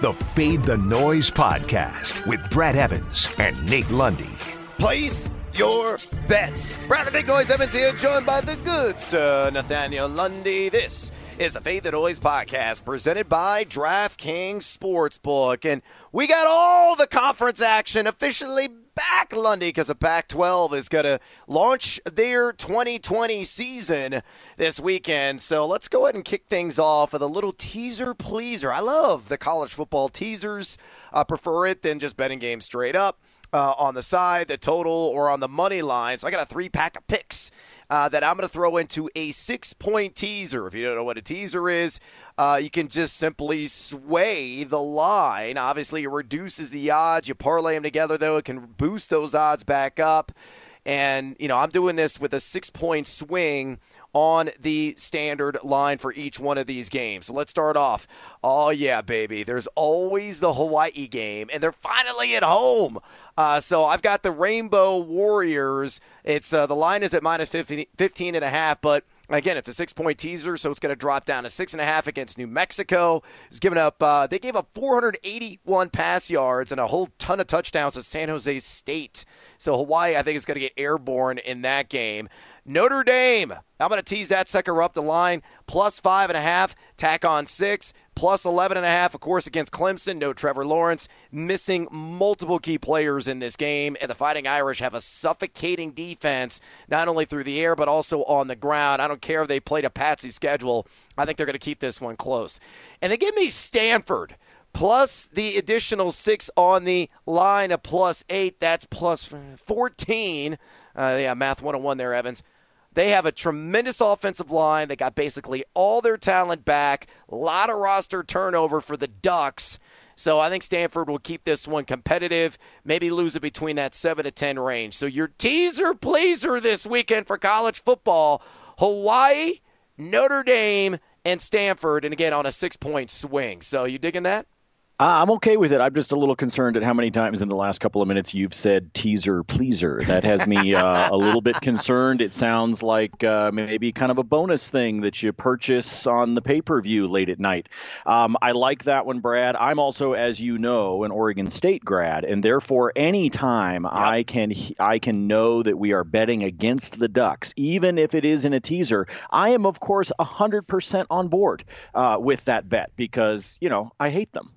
the Fade the Noise podcast with Brad Evans and Nate Lundy. Place your bets. Brad the Big Noise Evans here, joined by the good sir Nathaniel Lundy. This is the Fade the Noise podcast presented by DraftKings Sportsbook. And we got all the conference action officially back, Lundy, because the Pac 12 is going to launch their 2020 season this weekend. So let's go ahead and kick things off with a little teaser pleaser. I love the college football teasers. I prefer it than just betting games straight up. Uh, on the side, the total, or on the money line. So I got a three pack of picks uh, that I'm going to throw into a six point teaser. If you don't know what a teaser is, uh, you can just simply sway the line. Obviously, it reduces the odds. You parlay them together, though, it can boost those odds back up. And, you know, I'm doing this with a six point swing on the standard line for each one of these games. So let's start off. Oh, yeah, baby. There's always the Hawaii game, and they're finally at home. Uh, so I've got the Rainbow Warriors. It's uh, the line is at minus 15, 15 and a half, but Again, it's a six point teaser, so it's going to drop down to six and a half against New Mexico. It's given up, uh, they gave up 481 pass yards and a whole ton of touchdowns to San Jose State. So Hawaii, I think, is going to get airborne in that game. Notre Dame, I'm going to tease that sucker up the line, plus five and a half, tack on six, plus 11 and a half, of course, against Clemson. No Trevor Lawrence, missing multiple key players in this game, and the Fighting Irish have a suffocating defense, not only through the air, but also on the ground. I don't care if they played a patsy schedule. I think they're going to keep this one close. And they give me Stanford plus the additional six on the line of plus eight. That's plus 14. Uh, yeah, math 101 there, Evans. They have a tremendous offensive line. They got basically all their talent back. A lot of roster turnover for the Ducks. So I think Stanford will keep this one competitive, maybe lose it between that 7 to 10 range. So your teaser pleaser this weekend for college football Hawaii, Notre Dame, and Stanford. And again, on a six point swing. So you digging that? I'm okay with it. I'm just a little concerned at how many times in the last couple of minutes you've said teaser pleaser. That has me uh, a little bit concerned. It sounds like uh, maybe kind of a bonus thing that you purchase on the pay per view late at night. Um, I like that one, Brad. I'm also, as you know, an Oregon State grad, and therefore, anytime yep. I can I can know that we are betting against the Ducks, even if it is in a teaser, I am of course 100% on board uh, with that bet because you know I hate them.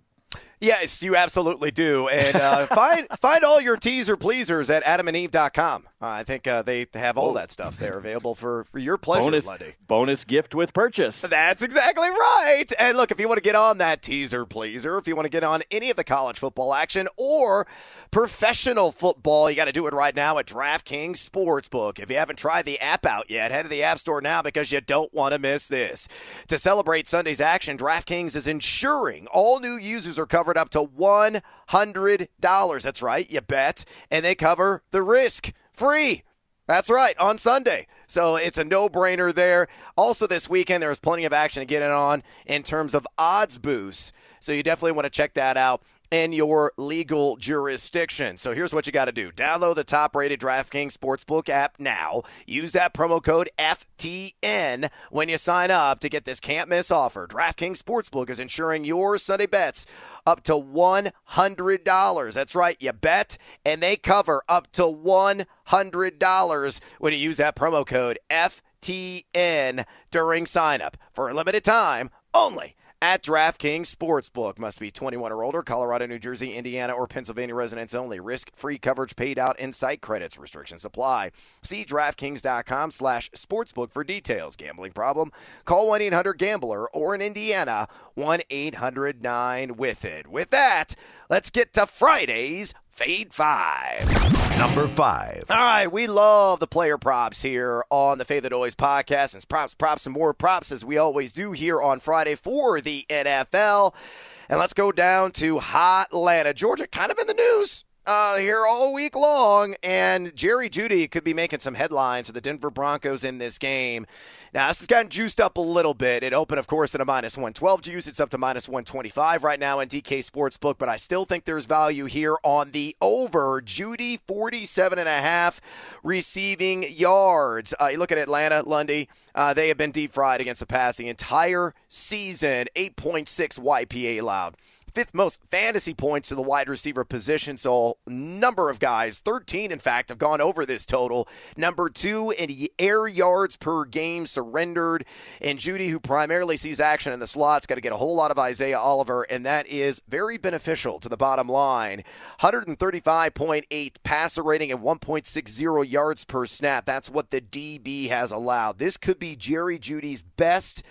Yes, you absolutely do. And uh, find find all your teaser pleasers at adamandeve.com. Uh, I think uh, they have all oh. that stuff there available for, for your pleasure, bonus, Bonus gift with purchase. That's exactly right. And look, if you want to get on that teaser pleaser, if you want to get on any of the college football action or professional football, you got to do it right now at DraftKings Sportsbook. If you haven't tried the app out yet, head to the App Store now because you don't want to miss this. To celebrate Sunday's action, DraftKings is ensuring all new users are covered up to $100. That's right, you bet. And they cover the risk free. That's right, on Sunday. So it's a no brainer there. Also, this weekend, there was plenty of action to get in on in terms of odds boosts. So you definitely want to check that out in your legal jurisdiction. So here's what you got to do download the top rated DraftKings Sportsbook app now. Use that promo code FTN when you sign up to get this can't miss offer. DraftKings Sportsbook is ensuring your Sunday bets up to $100. That's right, you bet, and they cover up to $100 when you use that promo code FTN during signup for a limited time only at DraftKings Sportsbook. Must be 21 or older, Colorado, New Jersey, Indiana, or Pennsylvania residents only. Risk-free coverage paid out in site credits. Restrictions apply. See DraftKings.com slash sportsbook for details. Gambling problem? Call 1-800-GAMBLER or in Indiana, 1-800-9-WITH-IT. With that, let's get to Friday's Fade Five. Number five. All right, we love the player props here on the Fade the Noise podcast. And props, props, and more props as we always do here on Friday for the NFL. And let's go down to Hot Atlanta, Georgia, kind of in the news uh, here all week long, and Jerry Jeudy could be making some headlines for the Denver Broncos in this game. Now, this has gotten juiced up a little bit. It opened, of course, at a minus 112 juice. It's up to minus 125 right now in DK Sportsbook, but I still think there's value here on the over. Jeudy, 47 and a half receiving yards. Uh, you look at Atlanta, Lundy, uh, they have been deep fried against the pass the entire season, 8.6 YPA allowed. Fifth most fantasy points to the wide receiver position. So, a number of guys, 13 in fact, have gone over this total. Number two in air yards per game surrendered. And Jeudy, who primarily sees action in the slot's got to get a whole lot of Isaiah Oliver, and that is very beneficial to the bottom line. 135.8 passer rating and 1.60 yards per snap. That's what the DB has allowed. This could be Jerry Jeudy's best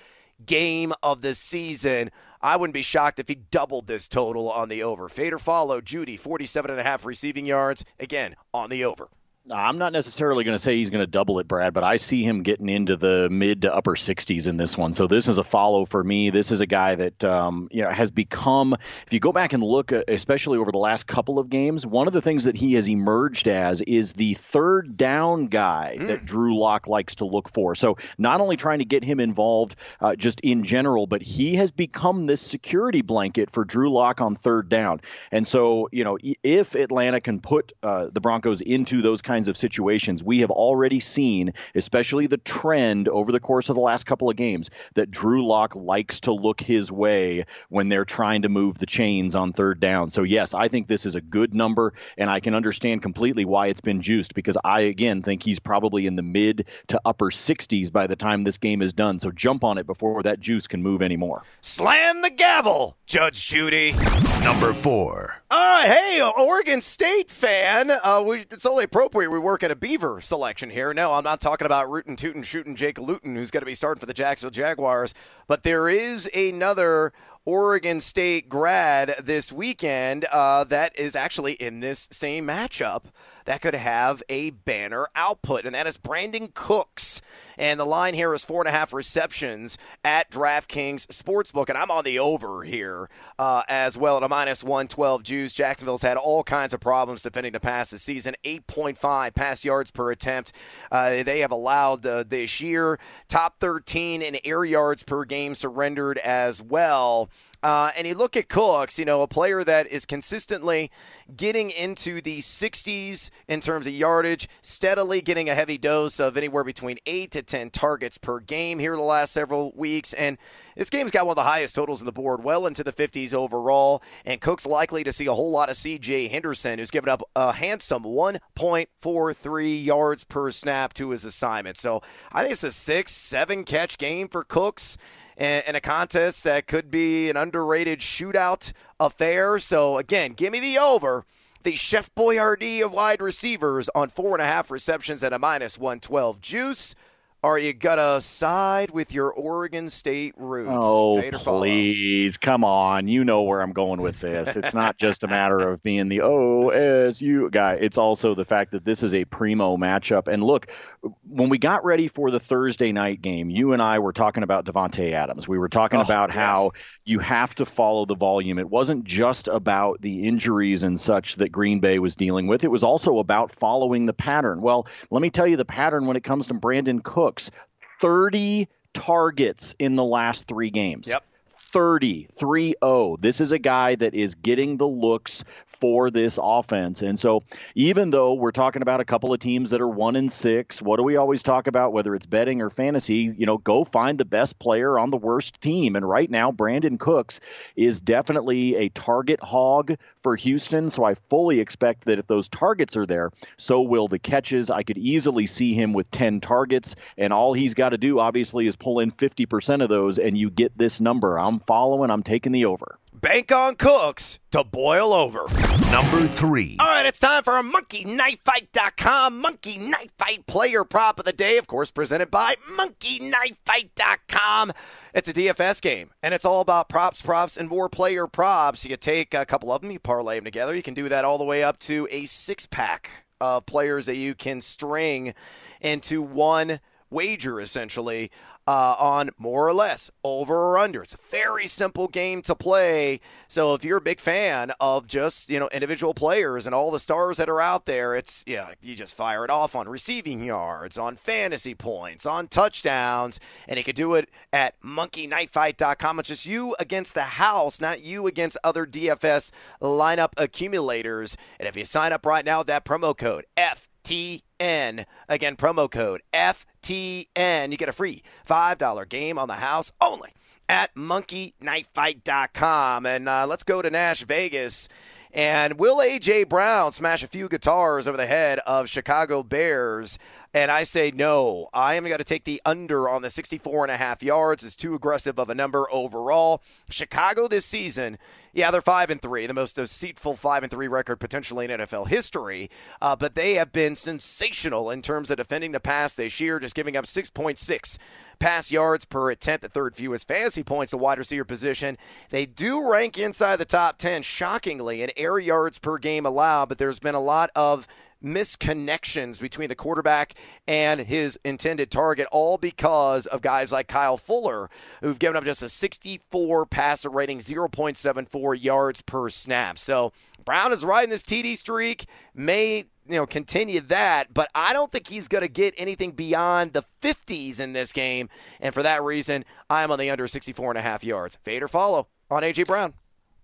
game of the season. I wouldn't be shocked if he doubled this total on the over. Fader follow Jeudy, 47 and a half receiving yards, again on the over. I'm not necessarily going to say he's going to double it, Brad, but I see him getting into the mid to upper 60s in this one. So this is a follow for me. This is a guy that um, you know has become. If you go back and look, uh, especially over the last couple of games, one of the things that he has emerged as is the third down guy mm. that Drew Lock likes to look for. So not only trying to get him involved uh, just in general, but he has become this security blanket for Drew Lock on third down. And so you know if Atlanta can put uh, the Broncos into those kinds of situations. We have already seen, especially the trend over the course of the last couple of games, that Drew Lock likes to look his way when they're trying to move the chains on third down. So, yes, I think this is a good number, and I can understand completely why it's been juiced because I, again, think he's probably in the mid to upper 60s by the time this game is done. So, jump on it before that juice can move anymore. Slam the gavel, Judge Judy. Number four. Right, hey, Oregon State fan. Uh, we, it's only appropriate we work at a Beaver selection here. No, I'm not talking about rootin' tootin' shooting Jake Luton, who's going to be starting for the Jacksonville Jaguars. But there is another Oregon State grad this weekend uh, that is actually in this same matchup that could have a banner output, and that is Brandin Cooks. And the line here is four and a half receptions at DraftKings Sportsbook. And I'm on the over here uh, as well at a minus 112 juice. Jacksonville's had all kinds of problems defending the pass this season 8.5 pass yards per attempt. Uh, they have allowed uh, this year top 13 in air yards per game surrendered as well. Uh, and you look at Cooks, you know, a player that is consistently getting into the 60s in terms of yardage, steadily getting a heavy dose of anywhere between 8 to 10 targets per game here the last several weeks. And this game's got one of the highest totals on the board, well into the 50s overall. And Cook's likely to see a whole lot of CJ Henderson, who's given up a handsome 1.43 yards per snap to his assignment. So I think it's a six, seven catch game for Cooks in a contest that could be an underrated shootout affair. So, again, give me the over the Chef Boyardee of wide receivers on four and a half receptions at a minus 112 juice. Are you gonna side with your Oregon State roots? Oh, please, come on! You know where I'm going with this. It's not just a matter of being the OSU guy. It's also the fact that this is a primo matchup. And look, when we got ready for the Thursday night game, you and I were talking about Davante Adams. We were talking oh, about yes. how you have to follow the volume. It wasn't just about the injuries and such that Green Bay was dealing with. It was also about following the pattern. Well, let me tell you the pattern when it comes to Brandin Cooks. 30 targets in the last 3 games. Yep. 30, 3 0. This is a guy that is getting the looks for this offense. And so, even though we're talking about a couple of teams that are one and six, what do we always talk about, whether it's betting or fantasy? You know, go find the best player on the worst team. And right now, Brandin Cooks is definitely a target hog for Houston. So, I fully expect that if those targets are there, so will the catches. I could easily see him with 10 targets, and all he's got to do, obviously, is pull in 50% of those, and you get this number. I'm following. I'm taking the over. Bank on Cooks to boil over. Number three. All right, it's time for a MonkeyKnifeFight.com Monkey Knife Fight Player Prop of the Day, of course, presented by MonkeyKnifeFight.com. It's a DFS game, and it's all about props, props, and more player props. You take a couple of them, you parlay them together. You can do that all the way up to a six pack of players that you can string into one wager, essentially uh, on more or less over or under. It's a very simple game to play. So if you're a big fan of just you know individual players and all the stars that are out there, it's yeah you just fire it off on receiving yards, on fantasy points, on touchdowns, and you can do it at monkeyknifefight.com. It's just you against the house, not you against other DFS lineup accumulators. And if you sign up right now, that promo code F FTN. Again, promo code FTN. You get a free $5 game on the house only at monkeyknifefight.com. And uh, let's go to Nash Vegas. And will A.J. Brown smash a few guitars over the head of Chicago Bears? And I say no. I am going to take the under on the 64 and a half yards. It's too aggressive of a number overall. Chicago this season, yeah, they're five and three, the most deceitful five and three record potentially in NFL history. Uh, but they have been sensational in terms of defending the pass this year, just giving up 6.6 pass yards per attempt, the third fewest fantasy points, the wide receiver position. They do rank inside the top 10, shockingly, in air yards per game allowed, but there's been a lot of misconnections between the quarterback and his intended target, all because of guys like Kyle Fuller, who've given up just a 64 passer rating, 0.74 yards per snap. So Brown is riding this TD streak, may you know continue that, but I don't think he's going to get anything beyond the 50s in this game, and for that reason, I am on the under 64 and a half yards. Fade or follow on AJ Brown.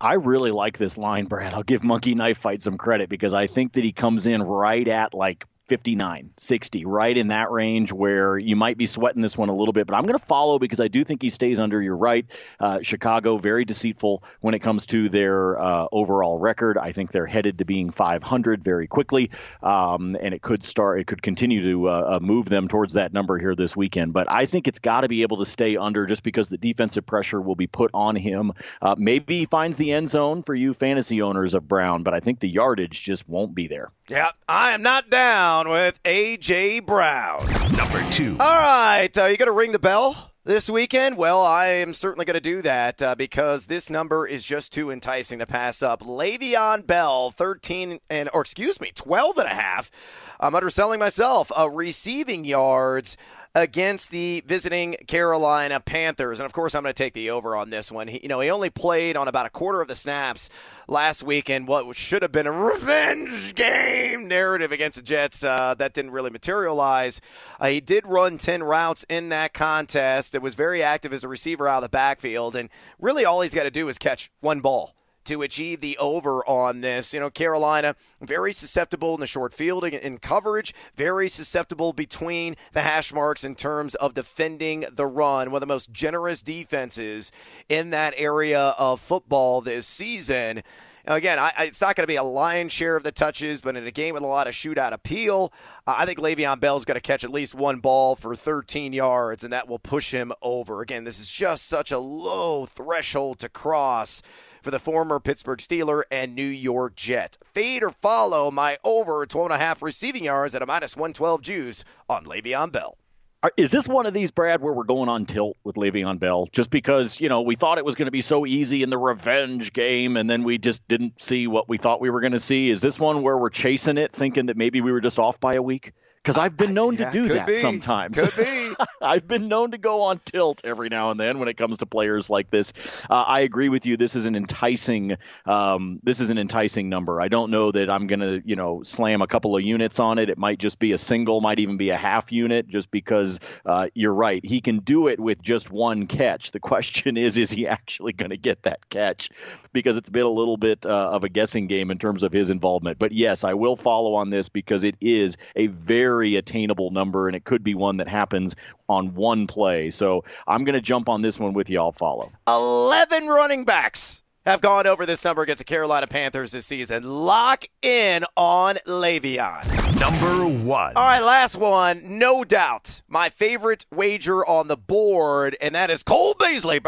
I really like this line, Brad. I'll give Monkey Knife Fight some credit because I think that he comes in right at like 59, 60, right in that range where you might be sweating this one a little bit. But I'm going to follow because I do think he stays under. You're right. Uh, Chicago, very deceitful when it comes to their uh, overall record. I think they're headed to being 500 very quickly. Um, and it could start, it could continue to uh, uh move them towards that number here this weekend. But I think it's got to be able to stay under just because the defensive pressure will be put on him. Uh, maybe he finds the end zone for you fantasy owners of Brown, but I think the yardage just won't be there. Yeah, I am not down with A.J. Brown. Number two. All right, uh, you going to ring the bell this weekend? Well, I am certainly going to do that uh, because this number is just too enticing to pass up. Le'Veon Bell, 13 and, or excuse me, 12 and a half. I'm underselling myself. Uh, receiving yards against the visiting Carolina Panthers. And of course, I'm going to take the over on this one. He, you know, he only played on about a quarter of the snaps last week in what should have been a revenge game narrative against the Jets. Uh, that didn't really materialize. Uh, he did run 10 routes in that contest. It was very active as a receiver out of the backfield. And really, all he's got to do is catch one ball to achieve the over on this. You know, Carolina, very susceptible in the short field in coverage, very susceptible between the hash marks in terms of defending the run. One of the most generous defenses in that area of football this season. Again, I, it's not going to be a lion's share of the touches, but in a game with a lot of shootout appeal, I think Le'Veon Bell's going to catch at least one ball for 13 yards, and that will push him over. Again, this is just such a low threshold to cross for the former Pittsburgh Steeler and New York Jet. Fade or follow my over 12.5 receiving yards at a minus 112 juice on Le'Veon Bell. Is this one of these, Brad, where we're going on tilt with Le'Veon Bell? Just because, you know, we thought it was going to be so easy in the revenge game, and then we just didn't see what we thought we were going to see. Is this one where we're chasing it, thinking that maybe we were just off by a week? Because I've been known yeah, to do that be. sometimes. Could be. I've been known to go on tilt every now and then when it comes to players like this. Uh, I agree with you. This is an enticing. Um, this is an enticing number. I don't know that I'm going to, you know, slam a couple of units on it. It might just be a single, might even be a half unit, just because uh, you're right. He can do it with just one catch. The question is, is he actually going to get that catch? Because it's been a little bit uh, of a guessing game in terms of his involvement. But yes, I will follow on this because it is a very very attainable number, and it could be one that happens on one play. So I'm going to jump on this one with you. I'll follow. 11 running backs have gone over this number against the Carolina Panthers this season. Lock in on Le'Veon. Number one. All right, last one. No doubt. My favorite wager on the board, and that is Cole Beasley.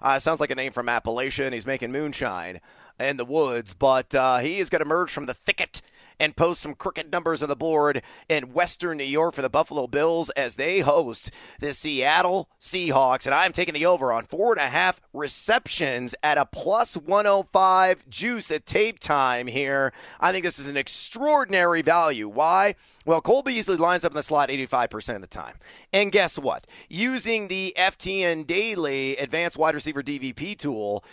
Uh, sounds like a name from Appalachian. he's making moonshine in the woods, but uh, he is going to emerge from the thicket and post some crooked numbers on the board in Western New York for the Buffalo Bills as they host the Seattle Seahawks. And I'm taking the over on four and a half receptions at a plus 105 juice at tape time here. I think this is an extraordinary value. Why? Well, Cole Beasley lines up in the slot 85% of the time. And guess what? Using the FTN Daily Advanced Wide Receiver DVP tool,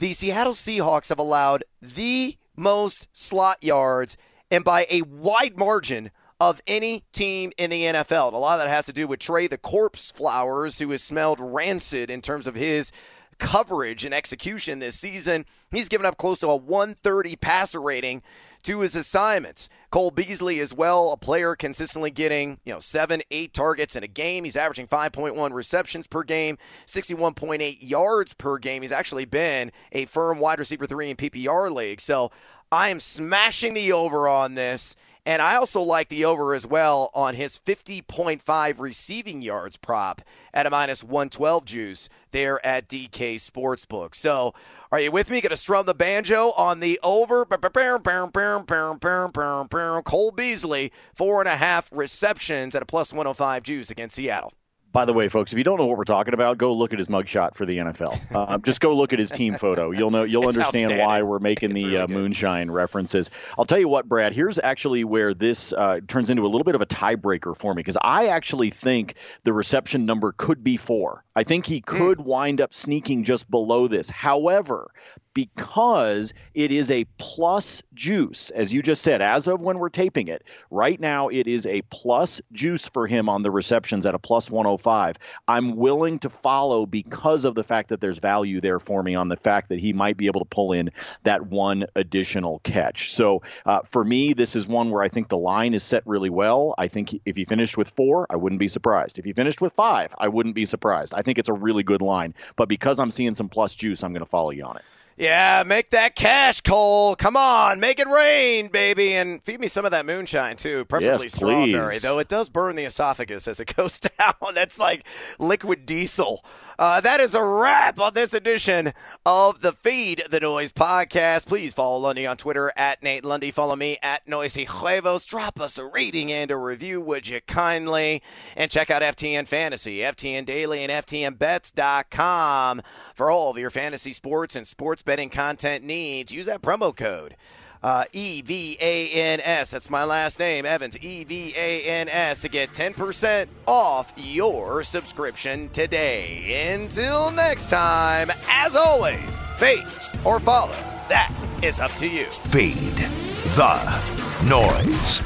the Seattle Seahawks have allowed the most slot yards and by a wide margin of any team in the NFL. And a lot of that has to do with Tre the Corpse Flowers, who has smelled rancid in terms of his coverage and execution this season. He's given up close to a 130 passer rating to his assignments. Cole Beasley as well, a player consistently getting, you know, seven, eight targets in a game. He's averaging 5.1 receptions per game, 61.8 yards per game. He's actually been a firm wide receiver three in PPR league. So I am smashing the over on this. And I also like the over as well on his 50.5 receiving yards prop at a minus 112 juice there at DK Sportsbook. So, are you with me? Going to strum the banjo on the over. Cole Beasley, four and a half receptions at a plus 105 juice against Seattle. By the way, folks, if you don't know what we're talking about, go look at his mugshot for the NFL. Uh, just go look at his team photo. You'll know. You'll understand why we're making it's the really uh, moonshine references. I'll tell you what, Brad. Here's actually where this uh, turns into a little bit of a tiebreaker for me because I actually think the reception number could be four. I think he hmm. could mm. wind up sneaking just below this. However, because it is a plus juice, as you just said, as of when we're taping it. Right now, it is a plus juice for him on the receptions at a plus 105. I'm willing to follow because of the fact that there's value there for me on the fact that he might be able to pull in that one additional catch. So uh, for me, this is one where I think the line is set really well. I think if he finished with four, I wouldn't be surprised. If he finished with five, I wouldn't be surprised. I think it's a really good line. But because I'm seeing some plus juice, I'm going to follow you on it. Yeah, make that cash, Cole. Come on, make it rain, baby, and feed me some of that moonshine too, preferably yes, strawberry. Though it does burn the esophagus as it goes down. That's like liquid diesel. Uh, that is a wrap on this edition of the Fade the Noise podcast. Please follow Lundy on Twitter at Nate Lundy. Follow me at Noisy Huevos. Drop us a rating and a review, would you kindly? And check out FTN Fantasy, FTN Daily, and FTNBets.com for all of your fantasy sports and sports betting content needs. Use that promo code. Uh, e V A N S. That's my last name, Evans. E V A N S to get 10% off your subscription today. Until next time, as always, fade or follow. That is up to you. Fade the noise.